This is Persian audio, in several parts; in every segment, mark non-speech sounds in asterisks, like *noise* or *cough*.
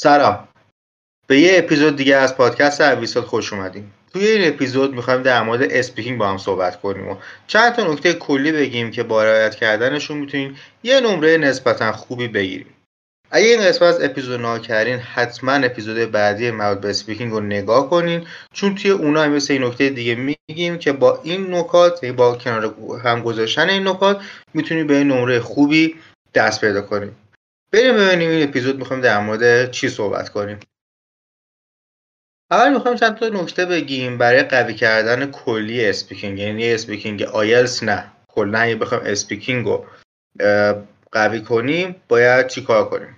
سلام. به یه اپیزود دیگه از پادکست اویستات خوش اومدیم توی این اپیزود می‌خوایم در مورد speaking با هم صحبت کنیم و چند تا نکته کلی بگیم که با رعایت کردنشون می‌تونین یه نمره نسبتا خوبی بگیریم. اگه این قسمت از اپیزود نگا کردین حتما اپیزود بعدی مربوط به speaking رو نگاه کنین چون توی اونا هم مثل این نکته دیگه میگیم که با این نکات یعنی با کنار هم گذاشتن این نکات می‌تونیم به این نمره خوبی دست پیدا کنیم بریم ببینیم این اپیزود می‌خوایم در مورد چی صحبت کنیم. اول می‌خوایم چند تا نکته بگیم برای قوی کردن کلی speaking یعنی speaking آیلتس نه. کلا اگه بخوایم speaking رو قوی کنیم باید چیکار کنیم؟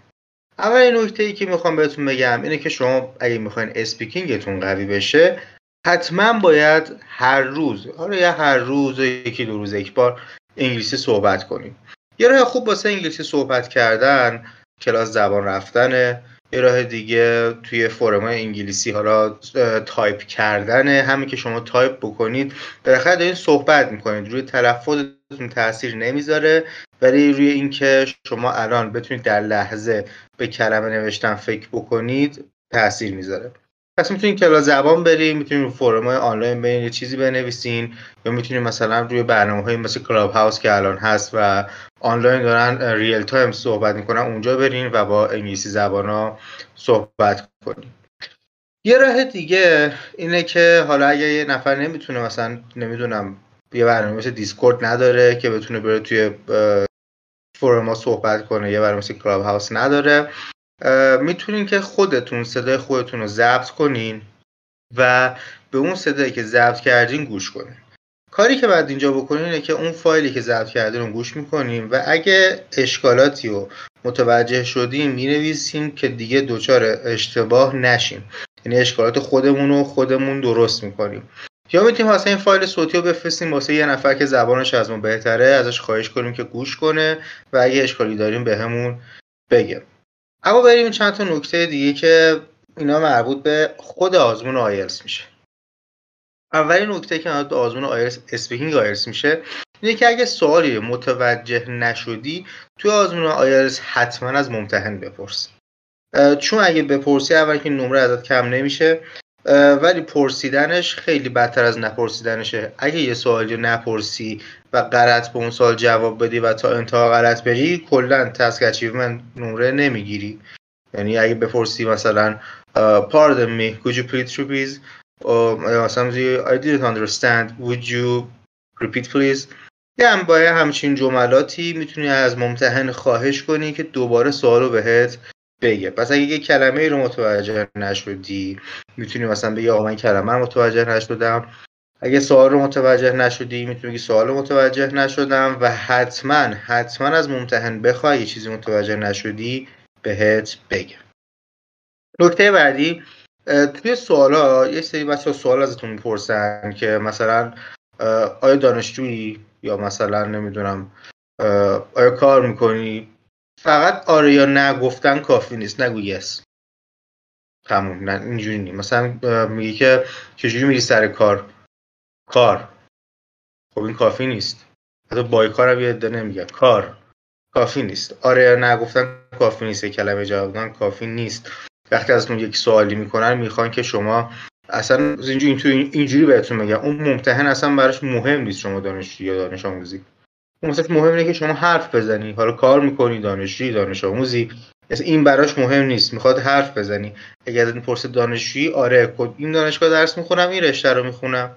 اول نکته ای که می‌خوام بهتون بگم اینه که شما اگه می‌خواین speaking تون قوی بشه حتما باید هر روز حالا یا هر روز یکی دو روز یک بار انگلیسی صحبت کنیم. یه راه خوب واسه انگلیسی صحبت کردن کلاس زبان رفتنه. یه راه دیگه توی forum انگلیسی حالا تایپ کردنه. همین که شما تایپ بکنید بالاخره دارین صحبت می‌کنید. روی تلفظتون تاثیر نمی‌ذاره ولی روی اینکه شما الان بتونید در لحظه به کلمه نوشتن فکر بکنید تاثیر می‌ذاره. پس می‌تونید کلاس زبان بریم می‌تونید رو forum های آنلاین برین یه چیزی بنویسین یا می‌تونید مثلا روی برنامه های مثل Clubhouse که الان هست و آنلاین دارن real time صحبت می‌کنن اونجا برین و با انگلیسی زبان ها صحبت کنید یه راه دیگه اینه که حالا اگه یه نفر نمی‌تونه مثلا نمی‌دونم یه برنامه مثل Discord نداره که بتونه بره توی ها صحبت کنه یه برنامه مثل Clubhouse نداره. می‌تونین که خودتون صدای خودتون رو ضبط کنین و به اون صدایی که ضبط کردین گوش کنین. کاری که بعد اینجا بکنین اینه که اون فایلی که ضبط کردین رو گوش می‌کنیم و اگه اشکالاتی رو متوجه شدیم می‌نویسیم که دیگه دچار اشتباه نشیم یعنی اشکالات خودمون رو خودمون درست می‌کنیم. یا می‌تونیم واسه این فایل صوتی رو بفرستیم واسه یه نفر که زبانش از ما بهتره ازش خواهش کنیم که گوش کنه و اگه اشکالی داریم بهمون به بگه. اما بریم چند تا نکته دیگه که اینا مربوط به خود آزمون آیلس میشه. اولین نکته که مربوط به آزمون IELTS speaking IELTS میشه اینه که اگه سوالی متوجه نشدی تو آزمون آیلس حتما از ممتحن بپرس. چون اگه بپرسی اول که نمره ازت کم نمیشه ولی پرسیدنش خیلی بدتر از نپرسیدنشه. اگه یه سوالی نپرسی و غلط به اون سوال جواب بدی و تا انتها غلط بری کلا task achievement نمره نمی‌گیری. یعنی اگه بپرسی مثلا pardon me could you please repeat? مثلا I didn't understand. Would you repeat please? یه هم باید همچین جملاتی می‌تونی از ممتحن خواهش کنی که دوباره سوال رو بهت بگه. پس اگه یه کلمه ای رو متوجه نشدی می‌تونی مثلا بگی آقا من کلمه متوجه نشدم. اگه سوال رو متوجه نشدی می‌تونی بگی سوال رو متوجه نشدم و حتما حتما از ممتحن بخوای یه چیزی متوجه نشدی بهت بگه نکته بعدی توی سوالا یه سری بچه سوال ازتون می‌پرسن که مثلا آیا دانشجویی یا مثلا نمی‌دونم آیا کار می‌کنی؟ فقط آره یا نه گفتن کافی نیست. نگو یس تموم. نه اینجوری نیست مثلا میگی که چجوری میری سر کار؟ کار. خب این کافی نیست. حتی بای کار هم یه نمیگه کار. کافی نیست. آره یا نه گفتن کافی نیست. کلمه جواب کافی نیست. وقتی ازتون یک سوالی می‌کنن می‌خوان که شما اصلا اینجوری اینجوری بهتون میگم اون ممتحن اصلا براش مهم نیست شما دانشجو یا دانش آموزی. مثلا مهم اینه که شما حرف بزنی. حالا کار می‌کنی دانشجوی دانش آموزی. این براش مهم نیست. می‌خواد حرف بزنی. اگر ازت می‌پرسه دانشجویی آره این دانشگاه درس می‌خونم این رشته رو می‌خونم.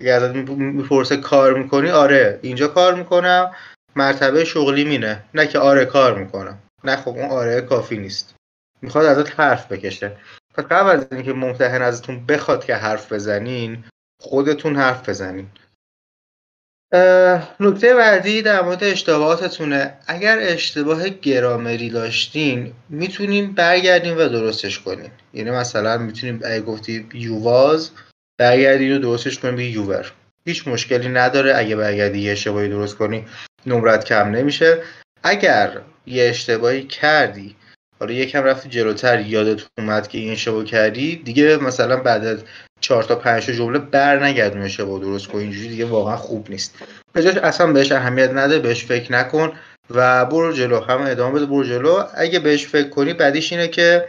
اگر ازت می‌پرسه کار می‌کنی آره اینجا کار می‌کنم. مرتبه شغلی مینه. نه که آره کار می‌کنم. نه خب اون آره کافی نیست. می‌خواد ازت حرف بکشه. پس قبل از اینکه ممتحن ازتون بخواد که حرف بزنین خودتون حرف بزنین. نکته بعدی در مورد اشتباهاتتونه. اگر اشتباه گرامری داشتین می‌تونیم برگردیم و درستش کنیم یعنی مثلا می‌تونیم اگه گفتی یوواز برگردی رو درستش کنیم به یوور. هیچ مشکلی نداره. اگه برگردی یه اشتباهی درست کنی نمرت کم نمیشه. اگر یه اشتباهی کردی حالا یکم رفتی جلوتر یادت اومد که این اشتباه کردی دیگه مثلا بعد چهار تا پنج جمله بر نگردون اشتباه درست کن اینجوری دیگه واقعا خوب نیست. به جاش اصلا بهش اهمیت نده بهش فکر نکن و برو جلو. هم ادامه بده برو جلو. اگه بهش فکر کنی بعدیش اینه که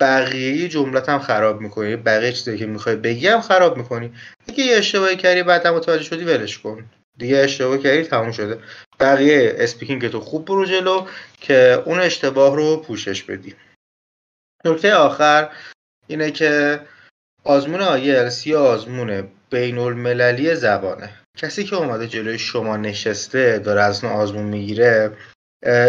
بقیه جملت هم خراب می‌کنی. بقیه چیزی که می‌خوای بگی هم خراب می‌کنی. اگه یه اشتباهی کردی بعد متوجه شدی ولش کن. دیگه اشتباه کردی تموم شده. بقیه اسپیکینگ تو خوب برو جلو که اون اشتباه رو پوشش بدی. نکته آخر اینه که آزمون آیلس یا آزمون بین المللی زبانه. کسی که اومده جلوی شما نشسته داره از آزمون می‌گیره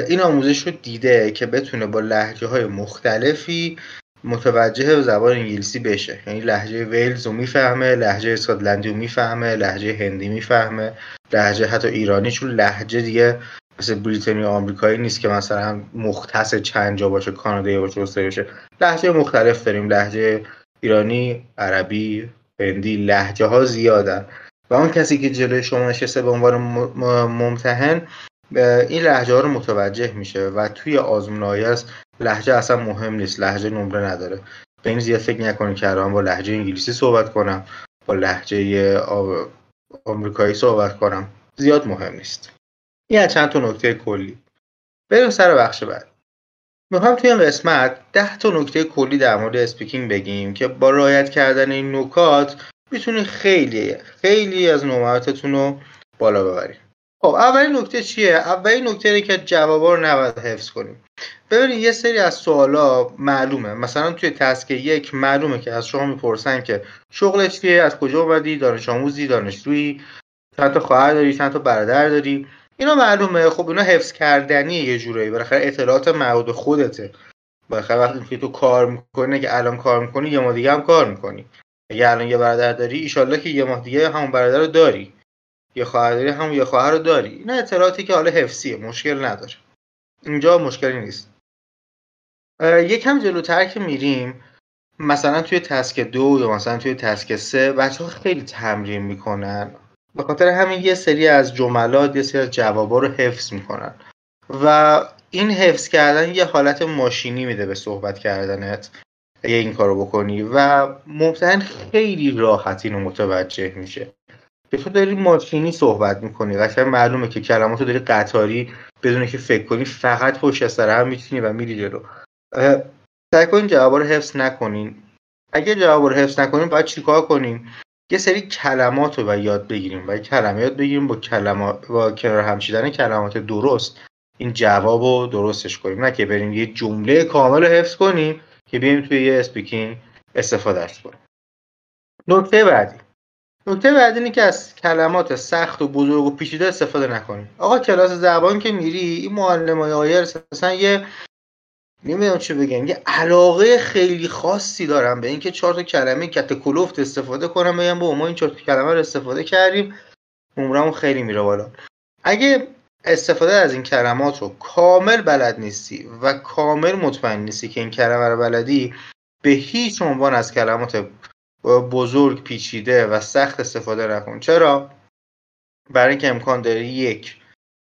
این آموزش رو دیده که بتونه با لحجه های مختلفی متوجه زبان انگلیسی بشه. یعنی لحجه ویلز رو می‌فهمه لحجه اسکاتلندی رو می‌فهمه لحجه هندی می‌فهمه لحجه حتی ایرانی چون لحجه دیگه مثل بریتانیا آمریکایی نیست که مثلا مختص چند جا باشه کانادایی باشه استرالیا باشه. لحجه مختلف داریم لحجه ایرانی عربی هندی لحجه ها زیادن. و اون کسی که جلوی شما نشسته به عنوان ممتحن این لهجه ها رو متوجه میشه و توی آزمون آیلتس لحجه اصلا مهم نیست لهجه نمره نداره. به این زیاد فکر نکنید که الان با لهجه انگلیسی صحبت کنم با لهجه آمریکایی صحبت کنم. زیاد مهم نیست. این چند تا نکته کلی. بریم سر بخش بعد. می‌خوام توی این قسمت ده تا نکته کلی در مورد speaking بگیم که با رعایت کردن این نکات می‌تونید خیلی خیلی از نمراتتون رو بالا ببرید خب اولین نکته چیه؟ اولین نکته اینه که جوابا رو نباید حفظ کنیم. ببینید یه سری از سوالا معلومه. مثلا توی تسک یک معلومه که از شما می‌پرسن که شغلت چیه از کجا اومدی دانش آموزی دانشجویی چند تا خواهر داری چند تا برادر داری. اینا معلومه. خب اینا حفظ کردنیه یه جورایی. بالاخره اطلاعات مربوط خودته. بالاخره وقتی که تو کار می‌کنی که الان کار می‌کنی یه ماه دیگه هم کار می‌کنی. اگه الان یه برادر داری ایشالله که یه ماه دیگه همون برادر رو داری. یه خواهر داری هم یه خواهر رو داری. اینا اطلاعاتی که حالا حفظیه مشکل نداره. اینجا مشکلی نیست. یکم جلوتر که میریم مثلا توی تسک دو یا مثلا توی تسک سه بچه ها خیلی تمرین می‌کنن. به خاطر همین یه سری از جملات یه سری از جوابا رو حفظ می‌کنن. و این حفظ کردن یه حالت ماشینی میده به صحبت کردنت اگه این کارو بکنی. و ممتحن خیلی راحت اینو متوجه میشه. که تو داری ماشینی صحبت می‌کنی. قشنگ معلومه که کلمات داری قطاری بدون که فکر کنی فقط پشت سر هم می‌تونی و میری جلو. سعی کنین جواب رو حفظ نکنین اگه جواب رو حفظ نکنین باید چیکار کنیم؟ یه سری کلمات رو باید یاد بگیریم و کلمه یاد بگیریم با کلمات با کنار همچیدن کلمات درست. این جواب رو درستش کنیم نه که بریم یه جمله کامل رو حفظ کنیم که بیایم توی یه speaking استفاده‌ش کنیم. نکته بعدی. نکته بعدی اینه که از کلمات سخت و بزرگ و پیچیده استفاده نکنیم. آقا کلاس زبان که میری این معلم های مثلا یه نمی‌دونم چه بگم. یه علاقه خیلی خاصی دارم به اینکه چهار تا کلمه گت کلفت استفاده کنم بگم بابا ما این چهار تا کلمه رو استفاده کردیم نمره‌مون خیلی میره بالا. اگه استفاده از این کلمات رو کامل بلد نیستی و کامل مطمئن نیستی که این کلمه رو بلدی به هیچ عنوان از کلمات بزرگ پیچیده و سخت استفاده نکن. چرا؟ برای اینکه امکان داره یک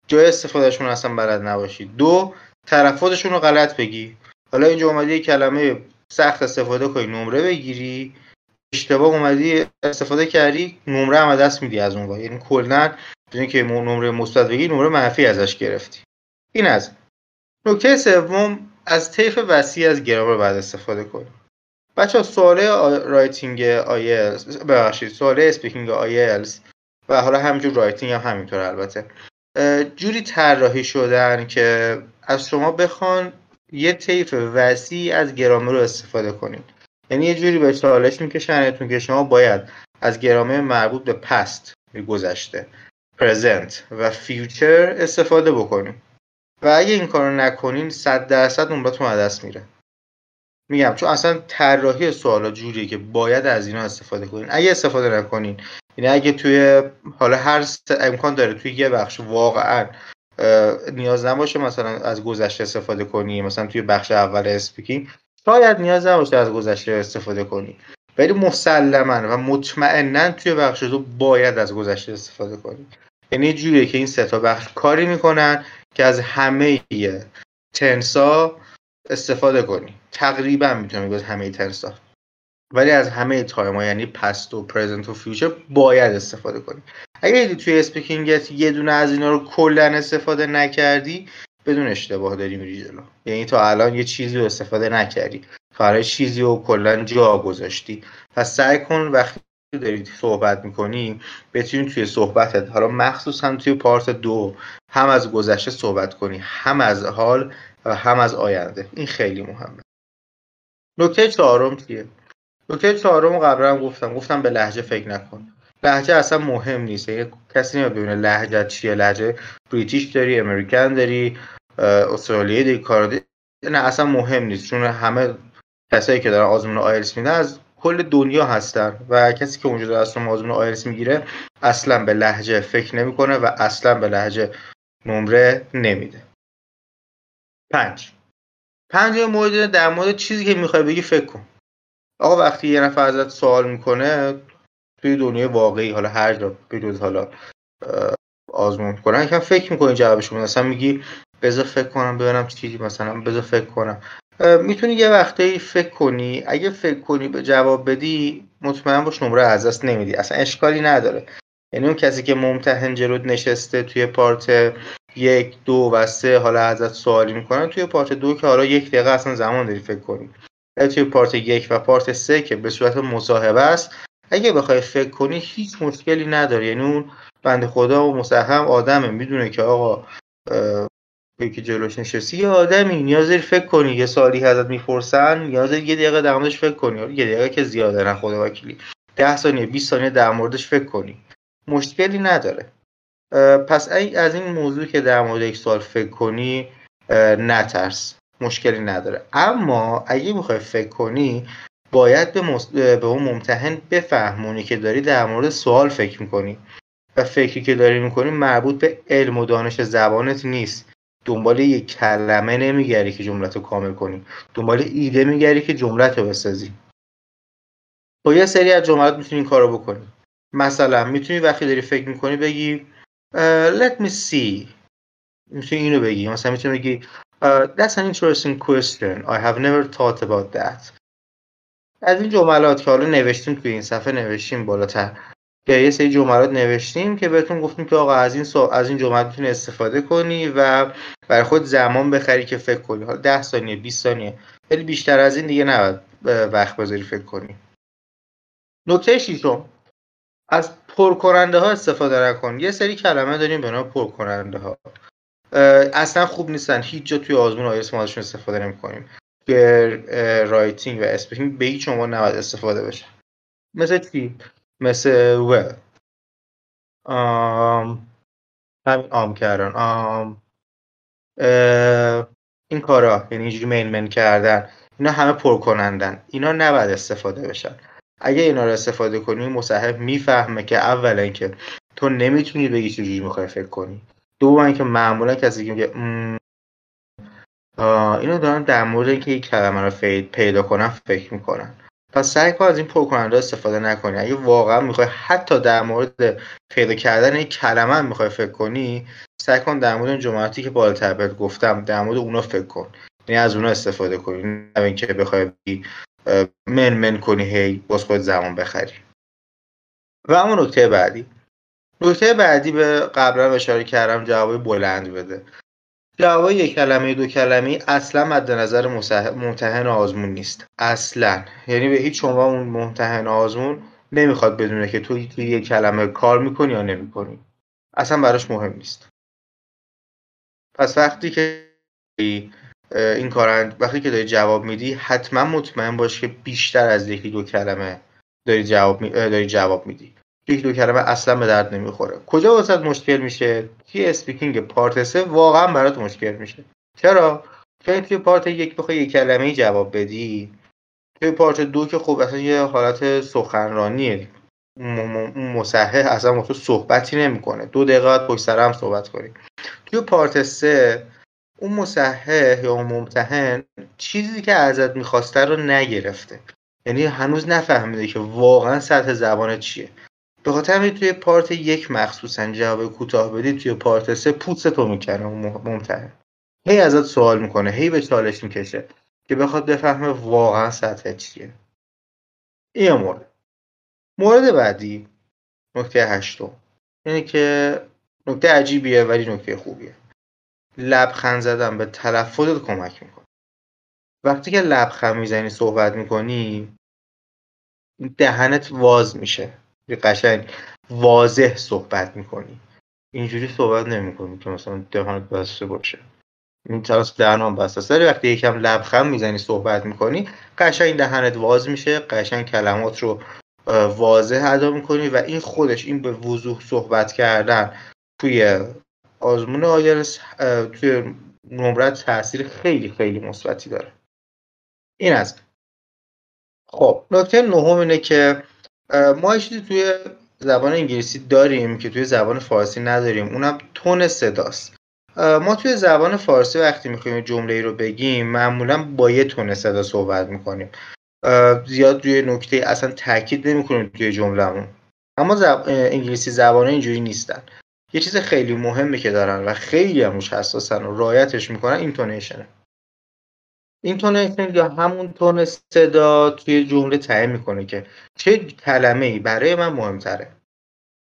جای استفادهشون اصلا بلد نباشی. دو تلفظشون رو غلط بگی. حالا اینجا اومدی کلمه سخت استفاده کنی نمره بگیری. اشتباه اومدی استفاده کردی نمره هم دست میدی از اون یعنی کلا بدون که نمره مثبت بگی نمره منفی ازش گرفتی. این از. نکته سوم از طیف وسیع از گرامر باید استفاده کنی. بچه سوال writing IELTS ببخشید سوال speaking IELTS و حالا همینجور writing هم همینطور البته. جوری طراحی شدن که از شما بخوان یه طیف وسیع از گرامر رو استفاده کنید. یعنی یه جوری به چالش میکشنتون که شما باید از گرامر مربوط به past گذشته present و future استفاده بکنید. و اگه این کارو نکنین صد درصد نمراتون از دست میره. میگم چون اصلا طراحی سوالا جوریه که باید از اینا استفاده کنین. اگه استفاده نکنین یعنی اگه توی حالا هر امکان داره توی یه بخش واقعا نیاز نباشه مثلا از گذشته استفاده کنی مثلا توی بخش اول speaking شاید نیاز نباشه از گذشته استفاده کنی. ولی مسلما و مطمئنا توی بخش دو باید از گذشته استفاده کنی. یعنی جوریه که این سه بخش کاری می‌کنن که از همه tense ا استفاده کنی. تقریبا می‌تونم از همه tense ا. ولی از همه time یعنی past و present و future باید استفاده کنی. اگه توی speaking ت یه دونه از اینا رو کلا استفاده نکردی بدون اشتباه داری میری جلو. یعنی تا الان یه چیزی رو استفاده نکردی. کار چیزی رو کلا جا گذاشتی. پس سعی کن وقتی داری صحبت می‌کنی بتونی توی صحبتت حالا مخصوصا توی پارت دو هم از گذشته صحبت کنی هم از حال و هم از آینده. این خیلی مهمه. نکته چهارم چیه؟ نکته چهارم قبلا هم گفتم. گفتم به لحجه فکر نکن. لحجه اصلا مهم نیست. کسی نمیاد ببینه لحجه چیه. لحجه بریتیش داری امریکن داری استرالیایی داری کانادایی نه اصلا مهم نیست. چون همه کسایی که دارن آزمون آیلتس میدن از کل دنیا هستن و کسی که اونجا از آزمون آیلتس می‌گیره اصلا به لحجه فکر نمی‌کنه و اصلا به لحجه نمره نمیده. پنج. پنج مورد در مورد چیزی که می‌خوای بگی فکر کن. آقا وقتی یه نفر ازت سوال می‌کنه توی دنیای واقعی حالا هر جا بجز حالا آزمون کنن که فکر می‌کنی جوابش مثلا میگی بذار فکر کنم ببینم چی مثلا بذار فکر کنم. می‌تونی یه وقتی فکر کنی. اگه فکر کنی به جواب بدی مطمئن باش نمره از دست نمیدی. اصلا اشکالی نداره. یعنی اون کسی که ممتحن جلود نشسته توی پارت یک دو و سه حالا ازت سوالی می‌کنن توی پارت دو که حالا یک دقیقه اصلا زمان داری فکر کنی. توی پارت یک و پارت سه که به صورت مصاحبه است. اگه بخوای فکر کنی هیچ مشکلی نداره. یعنی اون بند خدا و مسهم آدمه. می‌دونه که آقا که جلوش نشستی یه آدمی نیاز فکر کنی. یه سالی ازت می‌پرسن نیاز یه دقیقه در موردش فکر کنی. یه دقیقه که زیاده نه خدا وکیلی. ده ثانیه 20 ثانیه در موردش فکر کنی. مشکلی نداره. پس از این موضوع که در مورد یک سال فکر کنی نترس. مشکلی نداره. اما اگه می‌خوای فکر کنی باید به, به اون ممتحن بفهمونی که داری در مورد سوال فکر می‌کنی. و فکری که داری می‌کنی مربوط به علم و دانش زبانت نیست. دنبال یک کلمه نمیگری که جملت رو کامل کنی. دنبال ایده میگری که جملت رو بسازی. با یه سری از جملات می‌تونی این کارو بکنی. مثلا می‌تونی وقتی داری فکر می‌کنی بگی uh, let me see. می‌تونی اینو بگی. مثلا می‌تونی بگی uh, that's an interesting question. I have never thought about that. از این جملات که حالا نوشتیم توی این صفحه نوشتیم بالاتر. که یه سری جملات نوشتیم که بهتون گفتیم که آقا از این سو... از این جملات می‌تونی استفاده کنی و برای خود زمان بخری که فکر کنی. حالا 10 ثانیه 20 ثانیه. ولی بیشتر از این دیگه نباید وقت بذاری فکر کنی. نکته شیشم از پرکننده ها استفاده نکن. یه سری کلمه داریم به نام پرکننده ها اصلا خوب نیستن. هیچ جا توی آزمون آیلتس ما ازشون استفاده نمی‌کنیم. که writing و speaking به هیچ شما نباید استفاده بشه. مثل چی؟ مثل و آم همین آم کردن. آم این کارا یعنی اینجوری من من کردن. اینا همه پرکنندن اینا نباید استفاده بشن. اگه اینا رو استفاده کنی مصاحب می‌فهمه که اولا که تو نمی‌تونی بگی چجوری می‌خوای فکر کنی. دوم که معمولا کسی که میگه اینو دارن در مورد اینکه یک کلمه رو پیدا کنن فکر می‌کنن. پس سعی کن از این پرکننده استفاده نکنی. اگه واقعا می‌خوای حتی در مورد پیدا کردن یک کلمه می‌خوای فکر کنی سعی کن در مورد جملاتی که بالاتر بهت گفتم در مورد اونا فکر کن. یعنی از اونا استفاده کنی نه اینکه بخوای من من کنی هی باز خود زمان بخری. و اما نکته بعدی. نکته بعدی به قبلا اشاره کردم جواب بلند بده. جواب یک کلمه دو کلمه اصلا مد نظر ممتحن آزمون نیست. اصلا. یعنی به هیچ عنوان اون ممتحن آزمون نمی‌خواد بدونه که تو یک کلمه کار می‌کنی یا نمی‌کنی. اصلا براش مهم نیست. پس وقتی که این کار وقتی که داری جواب میدی حتما مطمئن باش که بیشتر از یکی دو کلمه داری جواب, می... داری جواب میدی. یک دو کلمه اصلا به درد نمی‌خوره. کجا واسط مشکل میشه؟ توی اسپیکینگ پارت سه واقعا برات مشکل میشه. چرا؟ چون توی پارت یک بخوای یک کلمه جواب بدی توی پارت دو که خب اصلا یه حالت سخنرانیه. مصحح اصلا با تو صحبتی نمی‌کنه. دو دقیقه پشت سر هم صحبت کنی. توی پارت سه اون مصحح یا اون ممتحن چیزی که ازت می‌خواسته رو نگرفته. یعنی هنوز نفهمیده که واقعا سطح زبان چیه. به خاطر توی پارت یک مخصوصا جواب کوتاه بدی توی پارت سه پوست تو می‌کنه ممتحن هی ازت سوال می‌کنه هی به چالش می‌کشه که بخواد بفهمه واقعا سطح چیه. این مورد؟ مورد بعدی نکته هشتم. یعنی که نکته عجیبیه ولی نکته خوبیه. لبخند زدن به تلفظت کمک می‌کنه. وقتی که لبخند می‌زنی صحبت می‌کنی دهنت واز میشه. قشنگ واضح صحبت می‌کنی. اینجوری صحبت نمی‌کنی که مثلا دهنت بسته باشه. این طرف دهنم بسته است. وقتی یکم لبخند می‌زنی صحبت می‌کنی قشنگ دهنت واز میشه قشنگ کلمات رو واضح ادا می‌کنی و این خودش این به وضوح صحبت کردن توی آزمون آیلتس توی نمرت تاثیر خیلی خیلی مثبتی داره. این از خب نکته نهم اینه که ما چیزی توی زبان انگلیسی داریم که توی زبان فارسی نداریم. اونم تن صداست. ما توی زبان فارسی وقتی می‌خوایم جمله ای رو بگیم معمولا با یه تن صدا صحبت می‌کنیم. زیاد روی نکته اصلا تاکید نمی‌کنیم توی جملهمون. اما زب... انگلیسی زبان اینجوری نیستن. یه چیز خیلی مهمی که دارن و خیلی هم روش حساسن و رعایتش می‌کنن intonation ه. intonation یا همون تن صدا توی جمله تعیین می‌کنه که چه کلمه ای برای من مهمتره؟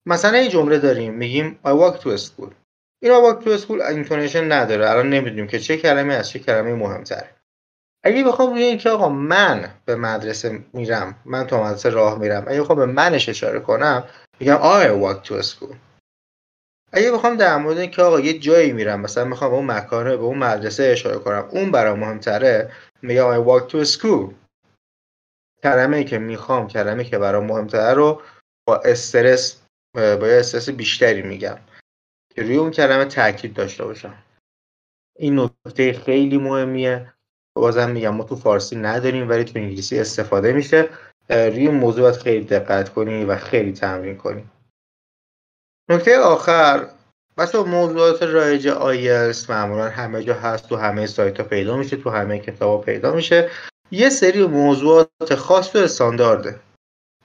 مثلا این جمله داریم میگیم I walk to school. این I walk to school اینتونیشن نداره. الان نمی‌دونیم که چه کلمه از چه کلمه مهمتره. اگه بخوام روی اینکه آقا من به مدرسه میرم من تو مدرسه راه میرم اگه بخوام به منش اشاره کنم میگم I walk to school. اگه بخوام در مورد اینکه آقا یه جایی میرم مثلا می‌خوام به اون مکان به اون مدرسه اشاره کنم اون برام مهمتره میگم I walk to school. کلمه که می‌خوام کلمه که برام مهمتره رو با استرس با استرس بیشتری میگم. که روی اون کلمه تاکید داشته باشم. این نکته خیلی مهمیه. بازم میگم ما تو فارسی نداریم ولی تو انگلیسی استفاده میشه. روی موضوع باید خیلی دقت کنی و خیلی تمرین کنی. نکته آخر بس موضوعات رایج آیلس معمولا همه جا هست تو همه سایت ها پیدا میشه تو همه کتاب ها پیدا میشه. یه سری موضوعات خاص و استاندارده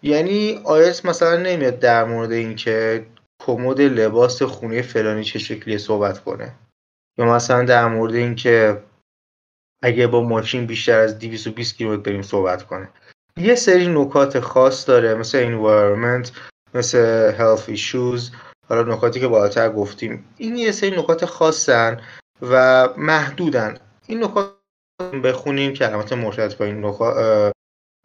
یعنی آیلس مثلا نمیاد در مورد اینکه کمد لباس خونه فلانی چه شکلی صحبت کنه. یا مثلا در مورد اینکه اگه با ماشین بیشتر از 220 کیلومتر بریم صحبت کنه. یه سری نکات خاص داره مثل environment مثل health issues حالا نکاتی که بالاتر گفتیم. این یه سری نکات خاصن و محدودن. این نکات بخونیم که علامت مرتبط با این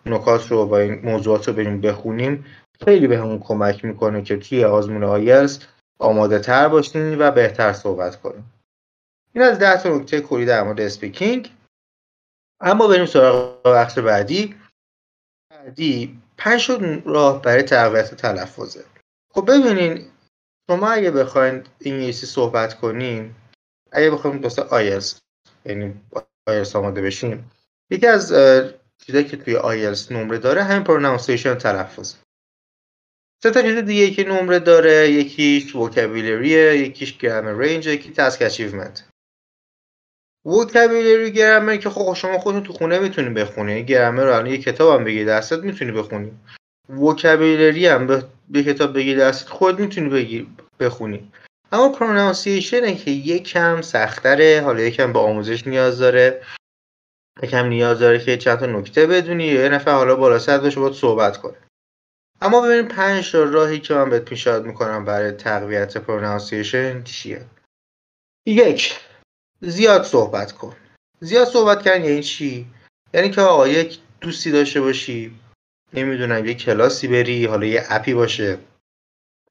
نکات رو با این موضوعات رو بریم بخونیم. خیلی بهمون کمک می‌کنه که توی آزمون آیلز آماده تر باشیم و بهتر صحبت کنیم. این از ده تا نکته کلی در مورد speaking. اما بریم سراغ بخش بعدی. بعدی پنج راه برای تقویت تلفظه. خب ببینین شما اگه بخواید انگلیسی صحبت کنین اگه بخوایم دوست آیلز یعنی آیلز آماده بشیم یکی از چیزایی که توی آیلز نمره داره همین pronunciation تلفظ. سه تا چیز دیگه که نمره داره یکیش vocabulary ه یکیش grammar range یکی task achievement vocabulary گرامر که خب شما خودتون تو خونه می‌تونید بخونید گرامر رو الان یه کتاب هم بگیری دستت می‌تونی بخونی. وکابیلری هم به, به کتاب بگی دستت خود می‌تونی بگی بخونی. اما پرونانسیشنه که یکم سختره حالا یکم به آموزش نیاز داره یکم نیاز داره که چند تا نکته بدونی یه نفر حالا بالا سر باشه باید صحبت کنه. اما ببینیم پنج راهی که من بهت پیشنهاد می‌کنم برای تقویت پرونانسیشن چیه؟ یک زیاد صحبت کن. زیاد صحبت کردن یعنی چی؟ یعنی که آقا یک دوستی داشته باشی. نمی‌دونم یه کلاسی بری حالا یه اپی باشه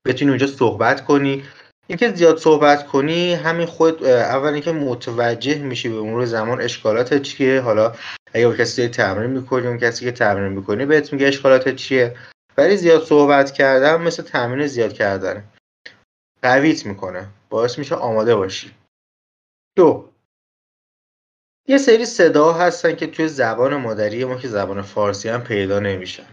بتونی اونجا صحبت کنی. اینکه زیاد صحبت کنی همین خود اول اینکه متوجه میشی به امور زمان اشکالات چیه. حالا اگه کسی تمرین می‌کنی اون کسی که تمرین می‌کنی بهت میگه اشکالات چیه. ولی زیاد صحبت کردن مثل تمرین زیاد کردن قویت می‌کنه. باعث میشه آماده باشی. دو یه سری صدا هستن که توی زبان مادری ما که زبان فارسی هم پیدا نمیشن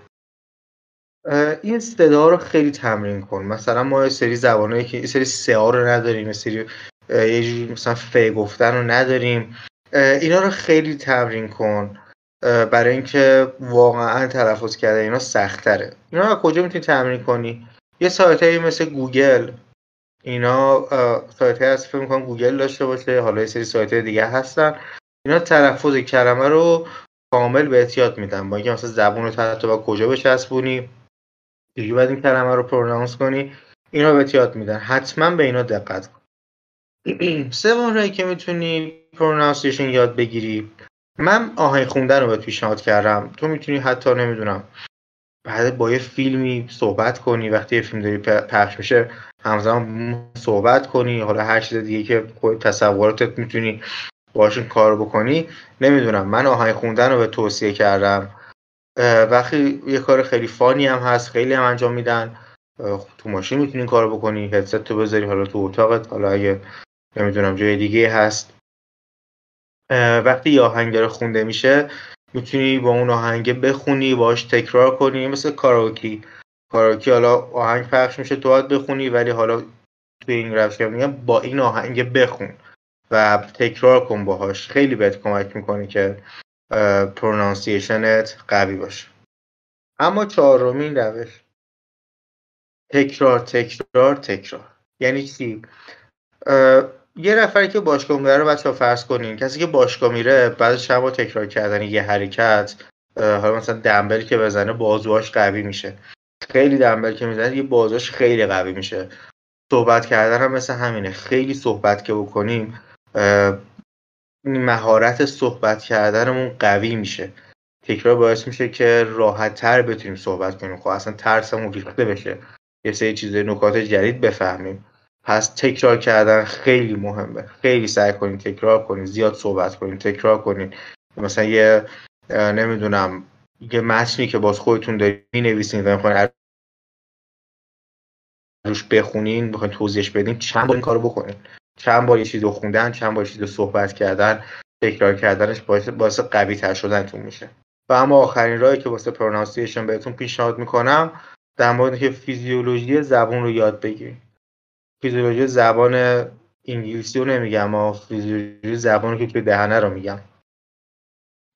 این صدا رو خیلی تمرین کن. مثلا ما یه سری زبانهایی که یه سری سه رو نداریم یه سری یه جوری مثلا ف گفتن رو نداریم. اینا رو خیلی تمرین کن. برای اینکه واقعا تلفظ کرده اینا سختره اینا رو کجا می‌تونی تمرین کنی؟ یه سایت هایی مثل گوگل. اینا سایت هایی هست فکر گوگل داشته باشه. حالا یه سری سایت دیگه هستن. اینا تلفظ کلمه رو کامل بهت یاد میدن. با اینکه مثلا زبون رو حتی با کجا بچسبونی چجوری باید این کلمه رو pronounce کنی اینا بهت یاد میدن. حتما به اینا دقت کن. *clears throat* سومین راهی که می‌تونی pronunciation یاد بگیری. من آهنگ خوندن رو بهت پیشنهاد کردم. تو می‌تونی حتی نمی‌دونم بعد با یه فیلمی صحبت کنی. وقتی یه فیلم داری پخش میشه همزمان صحبت کنی. حالا هر چیز دیگه که خود تصوراتت می‌تونی باشون کار بکنی نمی‌دونم من آهنگ خوندن رو به توصیه کردم. وقتی یه کار خیلی فانی هم هست خیلی هم انجام میدن تو ماشین می‌تونی کار بکنی هدست تو بذاری حالا تو اتاقت حالا اگه نمی‌دونم جای دیگه هست. وقتی یه آهنگ رو خونده میشه می‌تونی با اون آهنگ بخونی باش تکرار کنی مثل karaoke. karaoke حالا آهنگ پخش میشه تو باید بخونی ولی حالا توی این روش میگم با این آهنگ بخون. و تکرار کن باهاش. خیلی بهت کمک می‌کنه که pronunciation ت قوی باشه. اما چهارمین روش. تکرار تکرار تکرار. یعنی چی؟ یه نفری که باشگاه میره رو بچه فرض کنین. کسی که باشگاه میره بعد شب تکرار کردن یه حرکت حالا مثلا دنبل که بزنه بازوهاش قوی میشه. خیلی دنبل که می‌زنه یه بازوهاش خیلی قوی میشه. صحبت کردن هم مثل همینه. خیلی صحبت که بکنیم مهارت صحبت کردنمون قوی میشه. تکرار باعث میشه که راحت تر بتونیم صحبت کنیم. خب اصلا ترسمون ریخته بشه. یه سری چیز نکات جدید بفهمیم. پس تکرار کردن خیلی مهمه. خیلی سعی کنید تکرار کنید زیاد صحبت کنید تکرار کنید مثلا یه نمی‌دونم یه متنی که باز خودتون دارید می‌نویسین و می‌خواین روش بخونین بخواین توضیحش بدین چند بار این کارو بکنین. چند بار یه چیزی خوندن چند بار چیزی صحبت کردن تکرار کردنش باعث باعث قوی تر شدنتون میشه. و اما آخرین راهی که واسه پرونانسیشن بهتون پیشنهاد می‌کنم در مورد که فیزیولوژی زبون رو یاد بگیرید. فیزیولوژی زبان انگلیسی رو نمیگم اما فیزیولوژی زبان که توی دهنه رو میگم.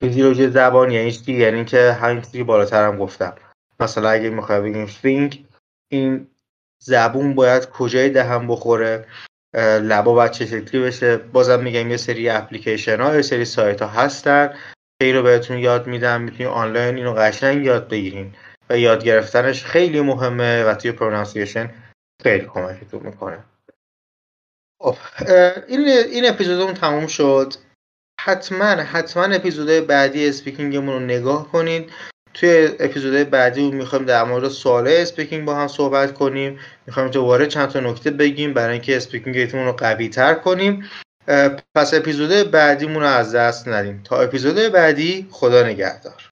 فیزیولوژی زبان یعنی چی؟ یعنی که همین چیزی بالاتر هم گفتم. مثلا اگه می‌خوای بگیم think این زبون باید کجای دهن بخوره؟ لبا باید چه شکلی بشه. بازم میگم یه سری اپلیکیشن ها یه سری سایت ها هستن. که رو بهتون یاد میدم. می‌تونی آنلاین اینو قشنگ یاد بگیرین و یاد گرفتنش خیلی مهمه و توی pronunciation خیلی کمکتون می‌کنه. خب این این اپیزودمون تموم شد. حتما حتما اپیزودهای بعدی speaking مون رو نگاه کنید. توی اپیزودهای بعدی می‌خوایم در مورد سوال speaking با هم صحبت کنیم. می‌خوایم دوباره چند تا نکته بگیم برای اینکه speaking رو قوی تر کنیم پس اپیزود بعدیمون رو از دست ندیم. تا اپیزود بعدی خدا نگهدار.